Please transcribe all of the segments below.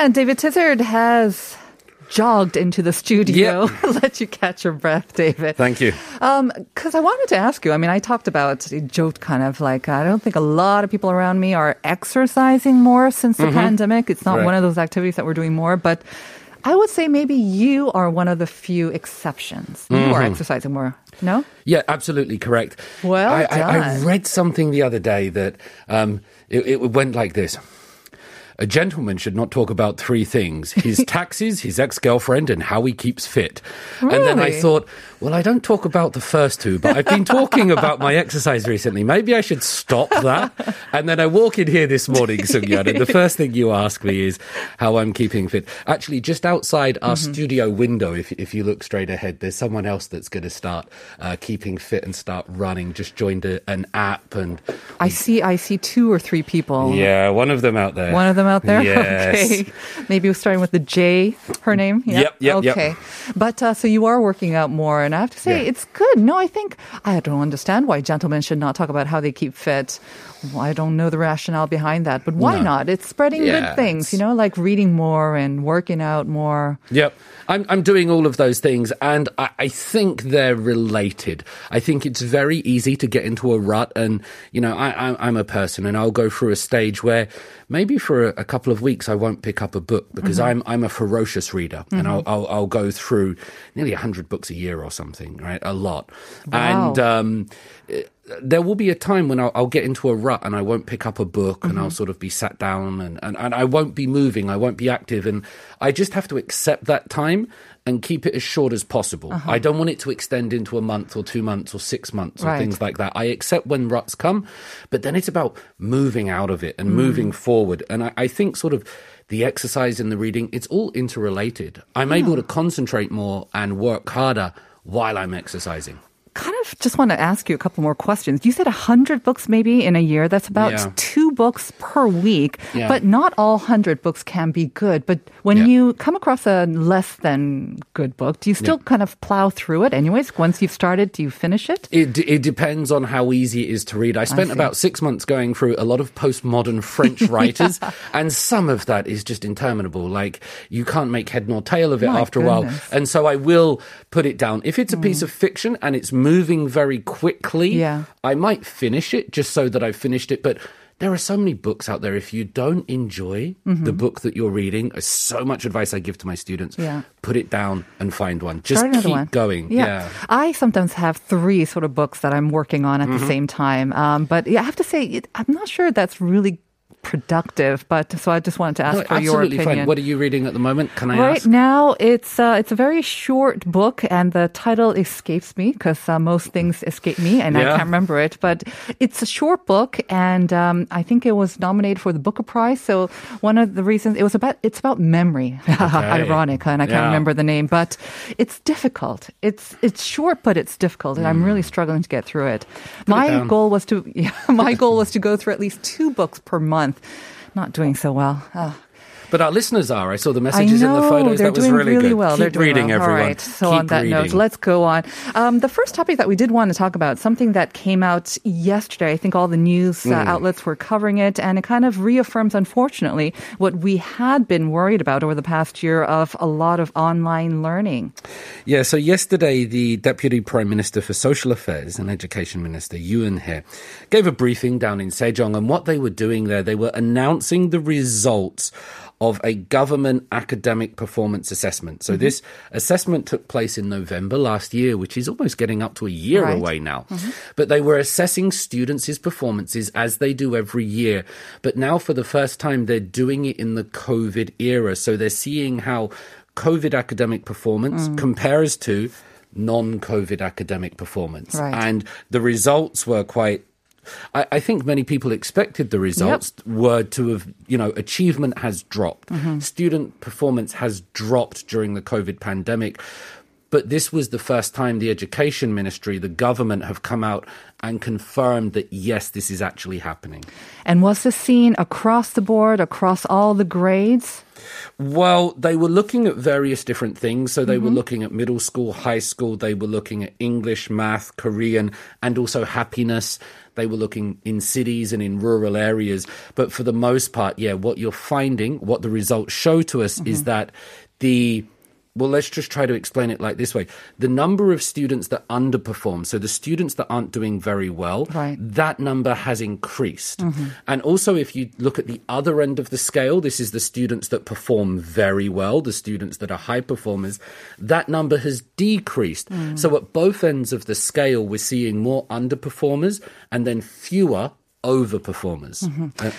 And David Tizzard has jogged into the studio. Let you catch your breath, David. Thank you. Um, because I wanted to ask you. I mean, I talked about, joked kind of like, I don't think a lot of people around me are exercising more since the mm-hmm. pandemic. It's not Right. one of those activities that we're doing more, but I would say maybe you are one of the few exceptions. You are mm-hmm. exercising more. No? Yeah, absolutely correct. Well I, I, I read something the other day that um, it, it went like this. A gentleman should not talk about three things his taxes, his ex girlfriend, and how he keeps fit. And then I thought, well, I don't talk about the first two, but I've been talking about my exercise recently. Maybe I should stop that. And then I walk in here this morning, Sungyeon, and the first thing you ask me is how I'm keeping fit. Actually, just outside our Mm-hmm. studio window, if, if you look straight ahead, there's someone else that's going to start uh, keeping fit and start running. Just joined a, an app and I see, I see two or three people. yeah, one of them out there. One of them out there? Yes. Okay. Maybe starting with the J, her name? Yep, yep, yep. Okay. But uh, so you are working out more, and I have to say, Yeah. it's good. No, I think, I don't understand why gentlemen should not talk about how they keep fit. I don't know the rationale behind that, but why No. not? It's spreading Yeah, good things, you know, like reading more and working out more. Yep. I'm, I'm doing all of those things, and I, I think they're related. I think it's very easy to get into a rut, and, you know, I, I'm, I'm a person, and I'll go through a stage where maybe for a, a couple of weeks I won't pick up a book because mm-hmm. I'm, I'm a ferocious reader, and mm-hmm. I'll, I'll, I'll go through nearly 100 books a year or something, right? A lot. And, um, there will be a time when I'll, I'll get into a rut and I won't pick up a book and I'll mm-hmm. sort of be sat down and, and, and I won't be moving, I won't be active. And I just have to accept that time and keep it as short as possible. Uh-huh. I don't want it to extend into a month or two months or six months or Right. things like that. I accept when ruts come, but then it's about moving out of it and moving mm. forward. And I, I think sort of the exercise and the reading, it's all interrelated. I'm able to concentrate more and work harder while I'm exercising. Kind of just want to ask you a couple more questions. You said 100 books maybe in a year. That's about Yeah. two books per week. Yeah. But not all 100 books can be good. But when Yeah. you come across a less than good book, do you still kind of plow through it anyways? Once you've started, do you finish it? It, it depends on how easy it is to read. I spent see. about six months going through a lot of postmodern French writers, and some of that is just interminable. Like, you can't make head nor tail of it My after a while. And so I will put it down. If it's a piece mm. of fiction and it's moving very quickly, Yeah. I might finish it just so that I've finished it. But there are so many books out there. If you don't enjoy the book that you're reading, so much advice I give to my students. Mm-hmm. Yeah. Put it down and find one. Just Start keep one. going. Yeah. I sometimes have three sort of books that I'm working on at Mm-hmm. the same time. Um, but yeah, I have to say, it, I'm not sure that's really productive. But so I just wanted to ask No, for your absolutely opinion. fine. What are you reading at the moment? Can I Right ask? now, it's uh, it's a very short book, and the title escapes me because uh, most things escape me, and I can't remember it. But it's a short book, and um, I think it was nominated for the Booker Prize. So one of the reasons it was about it's about memory. Ironic, and I can't Yeah. remember the name, but it's difficult. It's it's short, but it's difficult, and I'm really struggling to get through it. my down. goal was to yeah, my goal was to go through at least two books per month. Not doing so well. Ah. But our listeners are. I saw the messages know, in the photos. They're that was doing really, good. well. Keep they're reading, well. everyone. All right. So Keep on that reading. note, let's go on. Um, the first topic that we did want to talk about, something that came out yesterday. I think all the news uh, outlets were covering it, and it kind of reaffirms, unfortunately, what we had been worried about over the past year of a lot of online learning. Yeah, so yesterday, the Deputy Prime Minister for Social Affairs and Education Minister, Yoo Eun-hae, gave a briefing down in Sejong. And what they were doing there, they were announcing the results of a government academic performance assessment. Mm-hmm. So this assessment took place in November last year, which is almost getting up to a year Right. away now. But they were assessing students' performances as they do every year. But now for the first time, they're doing it in the COVID era. So they're seeing how COVID academic performance Mm. compares to non-COVID academic performance. Right. And the results were quite I, I think many people expected the results were to have, you know, achievement has dropped. Mm-hmm. Student performance has dropped during the COVID pandemic. But this was the first time the education ministry, the government have come out and confirmed that yes, this is actually happening. And was this seen across the board, across all the grades? Well, they were looking at various different things. So they were mm-hmm. looking at middle school, high school. They were looking at English, math, Korean, and also happiness. They were looking in cities and in rural areas. But for the most part, yeah, what you're finding, what the results show to us is mm-hmm. that the well, let's just try to explain it like this way. The number of students that underperform, so the students that aren't doing very well, Right. that number has increased. Mm-hmm. And also, if you look at the other end of the scale, this is the students that perform very well, the students that are high performers, that number has decreased. Mm. So, at both ends of the scale, we're seeing more underperformers and then fewer overperformers. Mm-hmm. Uh,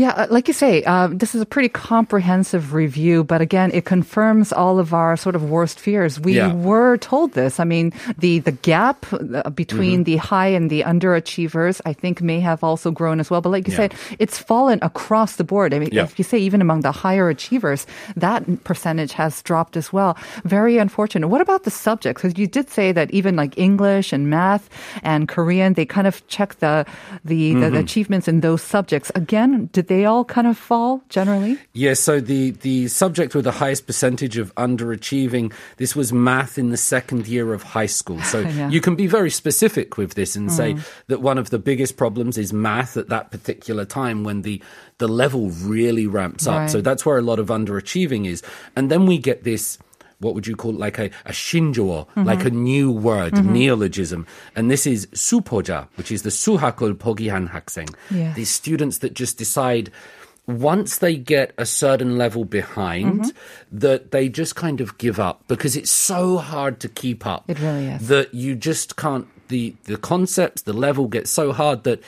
Yeah, uh, like you say, uh, this is a pretty comprehensive review, but again, it confirms all of our sort of worst fears. We Yeah. were told this. I mean, the the gap uh, between Mm-hmm. the high and the underachievers, I think, may have also grown as well. But like you Yeah. said, it's fallen across the board. I mean, Yeah. if you say even among the higher achievers, that percentage has dropped as well. Very unfortunate. What about the subjects? Because you did say that even like English and math and Korean, they kind of check the the, the, Mm-hmm. the achievements in those subjects. Again, did they all kind of fall generally? Yeah, so the, the subject with the highest percentage of underachieving, this was math in the second year of high school. So Yeah. you can be very specific with this and say mm. that one of the biggest problems is math at that particular time when the, the level really ramps up. Right. So that's where a lot of underachieving is. And then we get this what would you call it? like a, a shinjuo, mm-hmm. like a new word, mm-hmm. neologism. And this is supoja, which is the suhakul pogihan hakseng. These students that just decide once they get a certain level behind mm-hmm. that they just kind of give up because it's so hard to keep up. It really is. That you just can't the the concepts, the level gets so hard that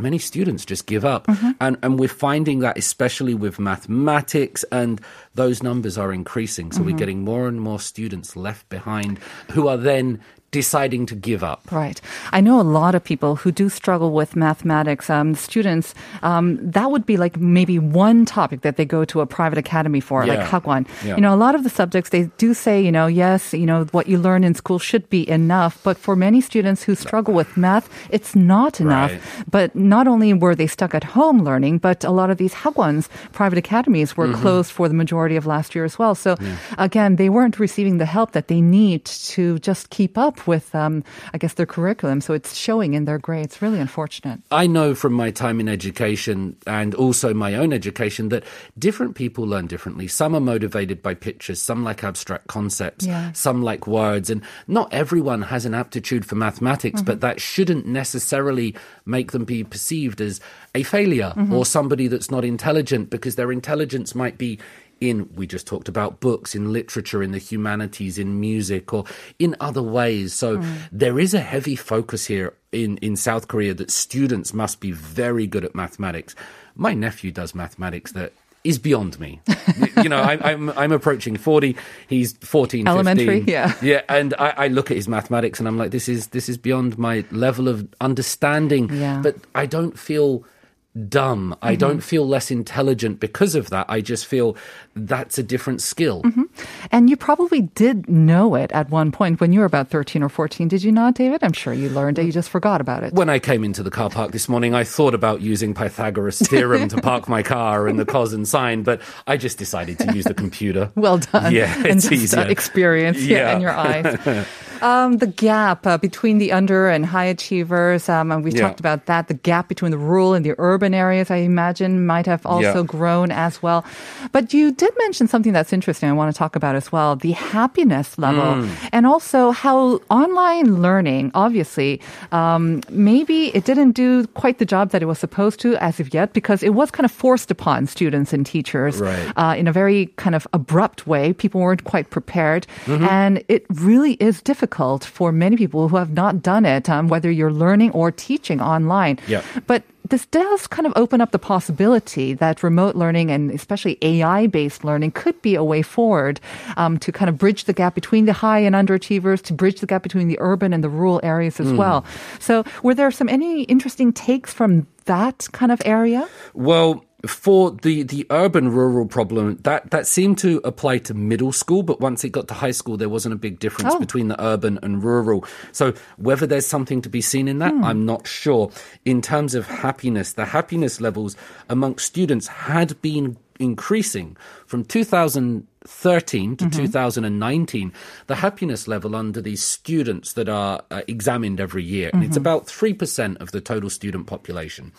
many students just give up. Mm-hmm. And and we're finding that especially with mathematics and those numbers are increasing. So we're mm-hmm. getting more and more students left behind who are then deciding to give up. Right. I know a lot of people who do struggle with mathematics. Um, students, um, that would be like maybe one topic that they go to a private academy for, like Yeah. Hagwon. Yeah. You know, a lot of the subjects they do say, you know, yes, you know, what you learn in school should be enough. But for many students who struggle with math, it's not enough. Right. But not only were they stuck at home learning, but a lot of these Hagwons, private academies, were Mm-hmm. closed for the majority of last year as well. So again, they weren't receiving the help that they need to just keep up with, um, I guess, their curriculum. So it's showing in their grades. Really unfortunate. I know from my time in education and also my own education that different people learn differently. Some are motivated by pictures, some like abstract concepts, Yeah. some like words. And not everyone has an aptitude for mathematics, but that shouldn't necessarily make them be perceived as a failure or somebody that's not intelligent because their intelligence might be in we just talked about books in literature in the humanities in music or in other ways so hmm. there is a heavy focus here in in South Korea that students must be very good at mathematics my nephew does mathematics that is beyond me. you know, I, I'm I'm approaching forty. He's 14, 15. Elementary, yeah. yeah. And I, I look at his mathematics and I'm like, this is this is beyond my level of understanding. Yeah. But I don't feel dumb. I don't feel less intelligent because of that. I just feel that's a different skill. And you probably did know it at one point when you were about 13 or 14. Did you not, David? I'm sure you learned it. You just forgot about it. When I came into the car park this morning, I thought about using Pythagoras' theorem to park my car and the cos and sine, but I just decided to use the computer. Well done. Yeah, and it's just, uh, easier. experience yeah. Yeah. in your eyes. Um, the gap uh, between the under and high achievers, um, and we Yeah. talked about that. The gap between the rural and the urban areas, I imagine, might have also Yeah. grown as well. But you did mention something that's interesting. I want to talk about as well: the happiness level, Mm. and also how online learning, obviously, um, maybe it didn't do quite the job that it was supposed to as of yet, because it was kind of forced upon students and teachers Right. uh, in a very kind of abrupt way. People weren't quite prepared, Mm-hmm. and it really is difficult difficult for many people who have not done it, um, whether you're learning or teaching online. Yeah. But this does kind of open up the possibility that remote learning and especially AI based learning could be a way forward um, to kind of bridge the gap between the high and underachievers, to bridge the gap between the urban and the rural areas as well. So, were there some any interesting takes from that kind of area? Well, for the, the urban rural problem, that, that seemed to apply to middle school, but once it got to high school, there wasn't a big difference Oh. between the urban and rural. So whether there's something to be seen in that, hmm. I'm not sure. In terms of happiness, the happiness levels amongst students had been increasing from 2013 to 2019 the happiness level under these students that are uh, examined every year and it's about 3% of the total student population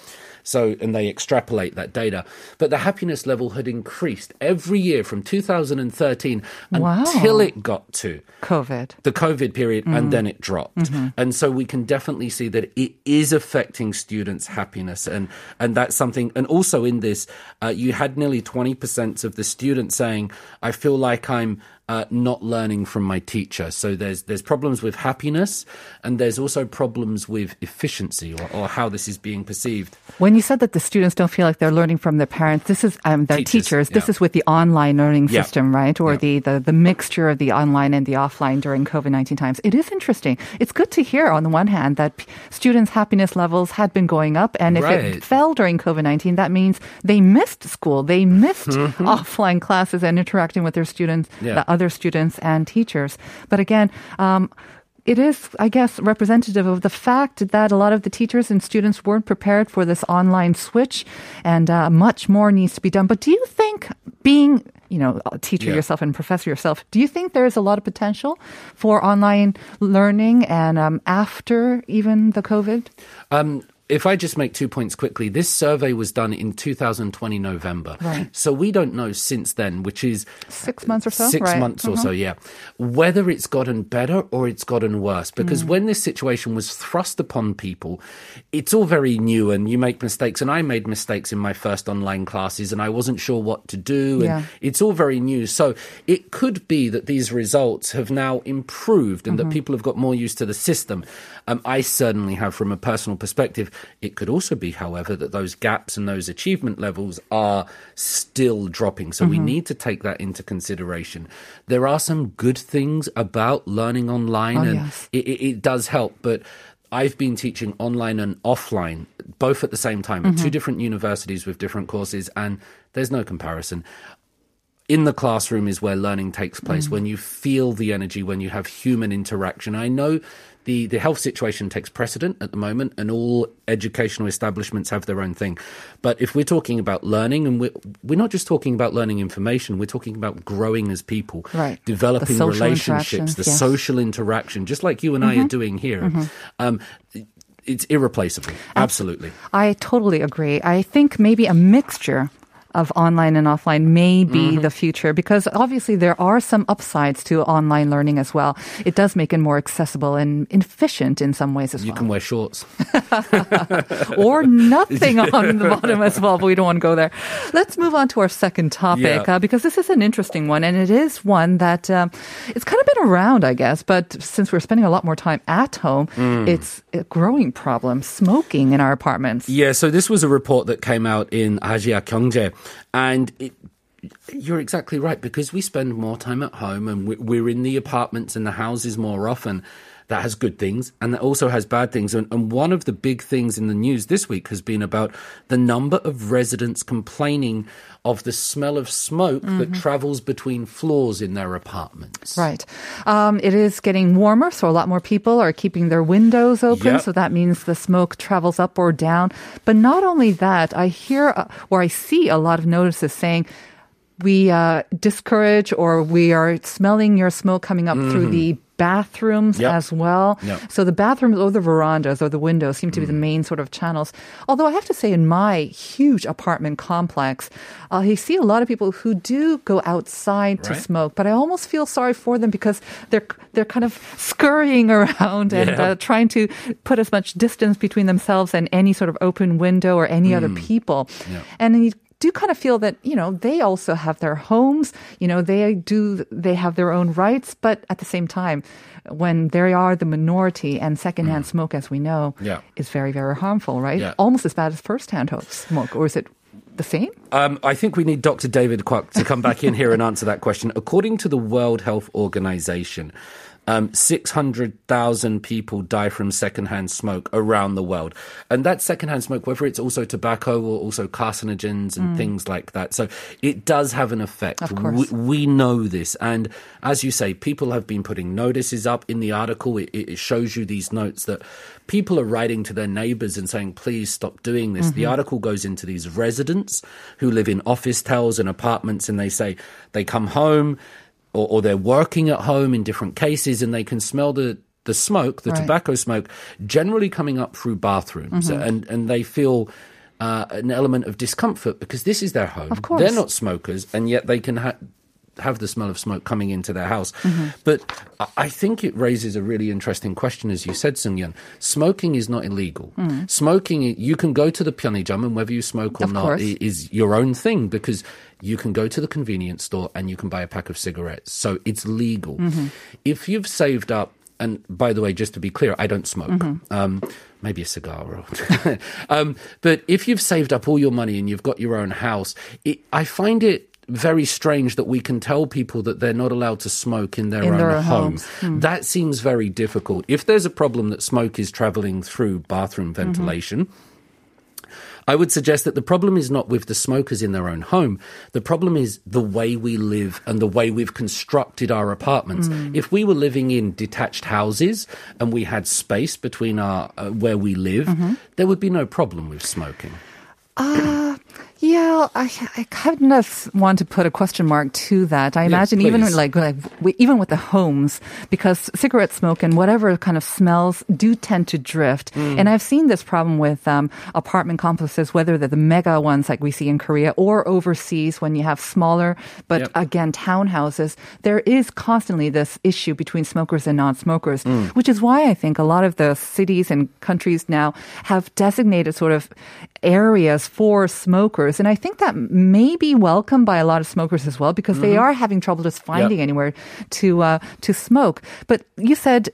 so and they extrapolate that data but the happiness level had increased every year from 2013 Wow. until it got to COVID. the COVID period, and then it dropped. And so we can definitely see that it is affecting students' happiness, and and that's something. And also in this, uh, you had nearly twenty percent of the students saying, "I feel like I'm." Uh, not learning from my teacher. So there's there's problems with happiness, and there's also problems with efficiency or, or how this is being perceived. When you said that the students don't feel like they're learning from their parents, this is um, their Teachers, teachers. This yeah. is with the online learning Yeah. system, right? Or Yeah. the, the the mixture of the online and the offline during COVID nineteen times. It is interesting. It's good to hear on the one hand that p- students' happiness levels had been going up, and if Right. it fell during COVID nineteen, that means they missed school, they missed offline classes and interacting with their students, Mm-hmm. Yeah. the other students and teachers. But again. Um, it is, I guess, representative of the fact that a lot of the teachers and students weren't prepared for this online switch, and uh, much more needs to be done. But do you think being you know, a teacher Yeah. yourself and professor yourself, do you think there is a lot of potential for online learning and um, after even the COVID? Um, if I just make two points quickly, this survey was done in 2020 November. Right. So we don't know since then, which is Six months or so? Six Right. months or so, yeah. Whether it's gotten better or it's gotten worse. Because Mm. when this situation was thrust upon people, it's all very new and you make mistakes. And I made mistakes in my first online classes and I wasn't sure what to do. And Yeah. it's all very new. So it could be that these results have now improved and that Mm-hmm. people have got more used to the system. Um, I certainly have from a personal perspective. It could also be, however, that those gaps and those achievement levels are still dropping. So we Mm-hmm. need to take that into consideration. There are some good things about learning online Oh, and yes. it, it, it does help, but I've been teaching online and offline both at the same time at two different universities with different courses, and there's no comparison. In the classroom is where learning takes place, when you feel the energy, when you have human interaction. I know the, the health situation takes precedent at the moment, and all educational establishments have their own thing. But if we're talking about learning, and we're, we're not just talking about learning information, we're talking about growing as people, Right. Developing social relationships, the yes. social interaction, just like you and I are doing here. Um, it's irreplaceable. Absolutely. I totally agree. I think maybe a mixture of online and offline may be Mm-hmm. the future because obviously there are some upsides to online learning as well. It does make it more accessible and efficient in some ways as You well. You can wear shorts. or nothing on the bottom as well, but we don't want to go there. Let's move on to our second topic Yeah. uh, because this is an interesting one, and it is one that um, it's kind of been around, I guess, but since we're spending a lot more time at home, Mm. it's a growing problem: smoking in our apartments. Yeah, so this was a report that came out in Asia Kyungjae, and it, you're exactly right because we spend more time at home and we- we're in the apartments and the houses more often. That has good things and that also has bad things. And, and one of the big things in the news this week has been about the number of residents complaining of the smell of smoke that travels between floors in their apartments. Right. Um, it is getting warmer, so a lot more people are keeping their windows open. Yep. So that means the smoke travels up or down. But not only that, I hear uh, or I see a lot of notices saying, we uh, discourage or we are smelling your smoke coming up through the bathrooms Mm-hmm. Yep. as well. Yep. So the bathrooms or the verandas or the windows seem to be the main sort of channels. Although I have to say, in my huge apartment complex, uh, I see a lot of people who do go outside to smoke, but I almost feel sorry for them because they're they're kind of scurrying around and Yeah. uh, trying to put as much distance between themselves and any sort of open window or any other people. Yeah. And you do kind of feel that, you know, they also have their homes, you know, they do, they have their own rights, but at the same time, when they are the minority and secondhand smoke, as we know, Mm. Yeah. is very, very harmful, right? Yeah. Almost as bad as firsthand smoke, or is it the same? Um, I think we need Dr. David Quack to come back in here and answer that question. According to the World Health Organization, um, 600,000 people die from secondhand smoke around the world. And that secondhand smoke, whether it's also tobacco or also carcinogens and things like that. So it does have an effect. Of course. We, we know this. And as you say, people have been putting notices up in the article. It, it shows you these notes that people are writing to their neighbors and saying, please stop doing this. The article goes into these residents who live in office towers and apartments and they say they come home or, or they're working at home in different cases and they can smell the the smoke, the Right. tobacco smoke, generally coming up through bathrooms, and and they feel uh, an element of discomfort because this is their home. Of course. they're not smokers, and yet they can ha- have the smell of smoke coming into their house. Mm-hmm. But I- think it raises a really interesting question, as you said, Sung Smoking is not illegal. Smoking, you can go to the pyeonijam, and whether you smoke or Mm. Of not course. is your own thing because you can go to the convenience store and you can buy a pack of cigarettes. So it's legal. Mm-hmm. If you've saved up, and by the way, just to be clear, I don't smoke. Mm-hmm. Um, maybe a cigar. Or, um, but if you've saved up all your money and you've got your own house, it, I find it very strange that we can tell people that they're not allowed to smoke in their In own their home. Hmm. That seems very difficult. If there's a problem that smoke is traveling through bathroom Mm-hmm. ventilation, I would suggest that the problem is not with the smokers in their own home. The problem is the way we live and the way we've constructed our apartments. Mm. If we were living in detached houses and we had space between our uh, where we live, Mm-hmm. there would be no problem with smoking. Yeah, I, I kind of want to put a question mark to that. I imagine even like, like even with the homes, because cigarette smoke and whatever kind of smells do tend to drift. Mm. And I've seen this problem with um, apartment complexes, whether they're the mega ones like we see in Korea or overseas when you have smaller, but Yep. again, townhouses. There is constantly this issue between smokers and non-smokers, Mm. which is why I think a lot of the cities and countries now have designated sort of areas for smokers. And I think that may be welcomed by a lot of smokers as well because they are having trouble just finding Yep. anywhere to uh, to smoke. But you said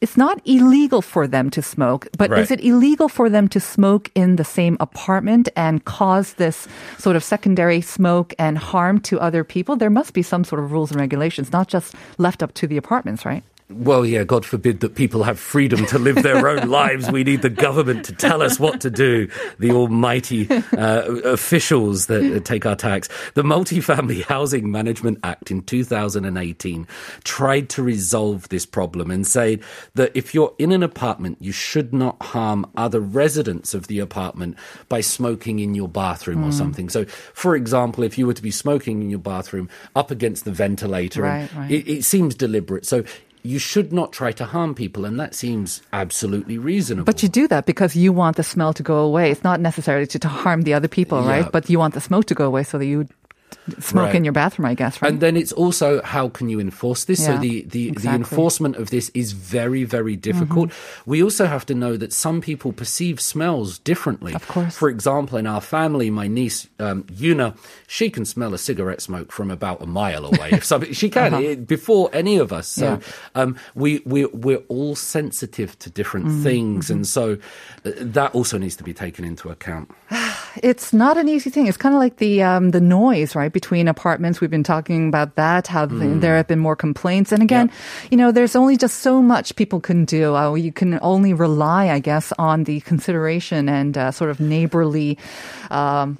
it's not illegal for them to smoke, but is it illegal for them to smoke in the same apartment and cause this sort of secondary smoke and harm to other people? There must be some sort of rules and regulations, not just left up to the apartments, right? Well, yeah, God forbid that people have freedom to live their own lives. We need the government to tell us what to do, the almighty uh, officials that take our tax. The Multifamily Housing Management Act in 2018 tried to resolve this problem and said that if you're in an apartment, you should not harm other residents of the apartment by smoking in your bathroom or something. So, for example, if you were to be smoking in your bathroom up against the ventilator, and Right, right. It, it seems deliberate. So you should not try to harm people, and that seems absolutely reasonable. But you do that because you want the smell to go away. It's not necessarily to, to harm the other people, right? But you want the smoke to go away so that you smoke Right. in your bathroom, I guess, right? And then it's also how can you enforce this? so Yeah, the, the, the exactly. enforcement of this is very, very difficult. Mm-hmm. We also have to know that some people perceive smells differently. Of course. For example, in our family, my niece, um, Yuna, she can smell a cigarette smoke from about a mile away. if somebody, she can, it- before any of us. So Uh-huh. Yeah. um, we, we, we're all sensitive to different Mm-hmm. things. And so uh, that also needs to be taken into account. it's not an easy thing. It's kind of like the um, the noise, right, between apartments. We've been talking about that. How Mm. there have been more complaints, and again, you know, there's only just so much people can do. Uh, you can only rely, I guess, on the consideration and uh, sort of neighborly. Um,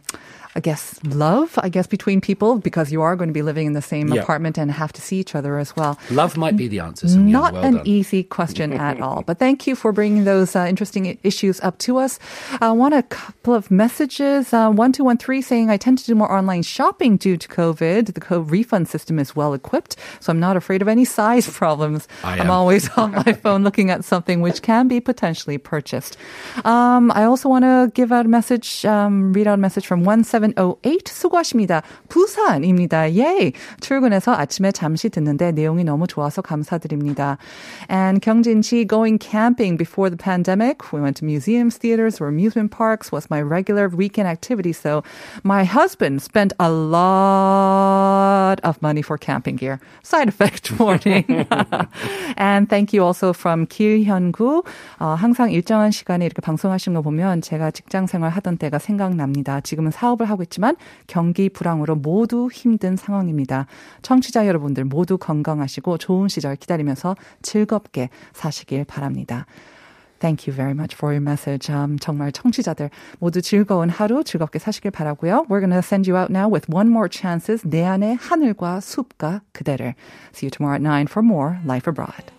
I guess love, I guess, between people because you are going to be living in the same Yeah. apartment and have to see each other as well. Love might be the answer. Sonia. Not well an done. easy question at all. But thank you for bringing those uh, interesting issues up to us. I want a couple of messages. Uh, 1213 saying, I tend to do more online shopping due to COVID. The refund system is well equipped, so I'm not afraid of any size problems. I am always on my phone looking at something which can be potentially purchased. Um, I also want to give out a message, um, read out a message from 3708 수고하십니다. 부산입니다. 예. 출근해서 아침에 잠시 듣는데 내용이 너무 좋아서 감사드립니다. And 경진씨 going camping before the pandemic. We went to museums, theaters, or amusement parks was my regular weekend activity. So my husband spent a lot of money for camping gear. Side effect warning. and thank you also from 길현구. 어, 항상 일정한 시간에 이렇게 방송하시는 거 보면 제가 직장 생활 하던 때가 생각납니다. 지금은 사업을 하고 있지만 경기 불황으로 모두 힘든 상황입니다. 청취자 여러분들 모두 건강하시고 좋은 시절 기다리면서 즐겁게 사시길 바랍니다. Thank you very much for your message. Um, 정말 청취자들 모두 즐거운 하루 즐겁게 사시길 바라고요. We're going to send you out now with one more chances. 내 안의 하늘과 숲과 그대를. See you tomorrow at 9 for more Life Abroad.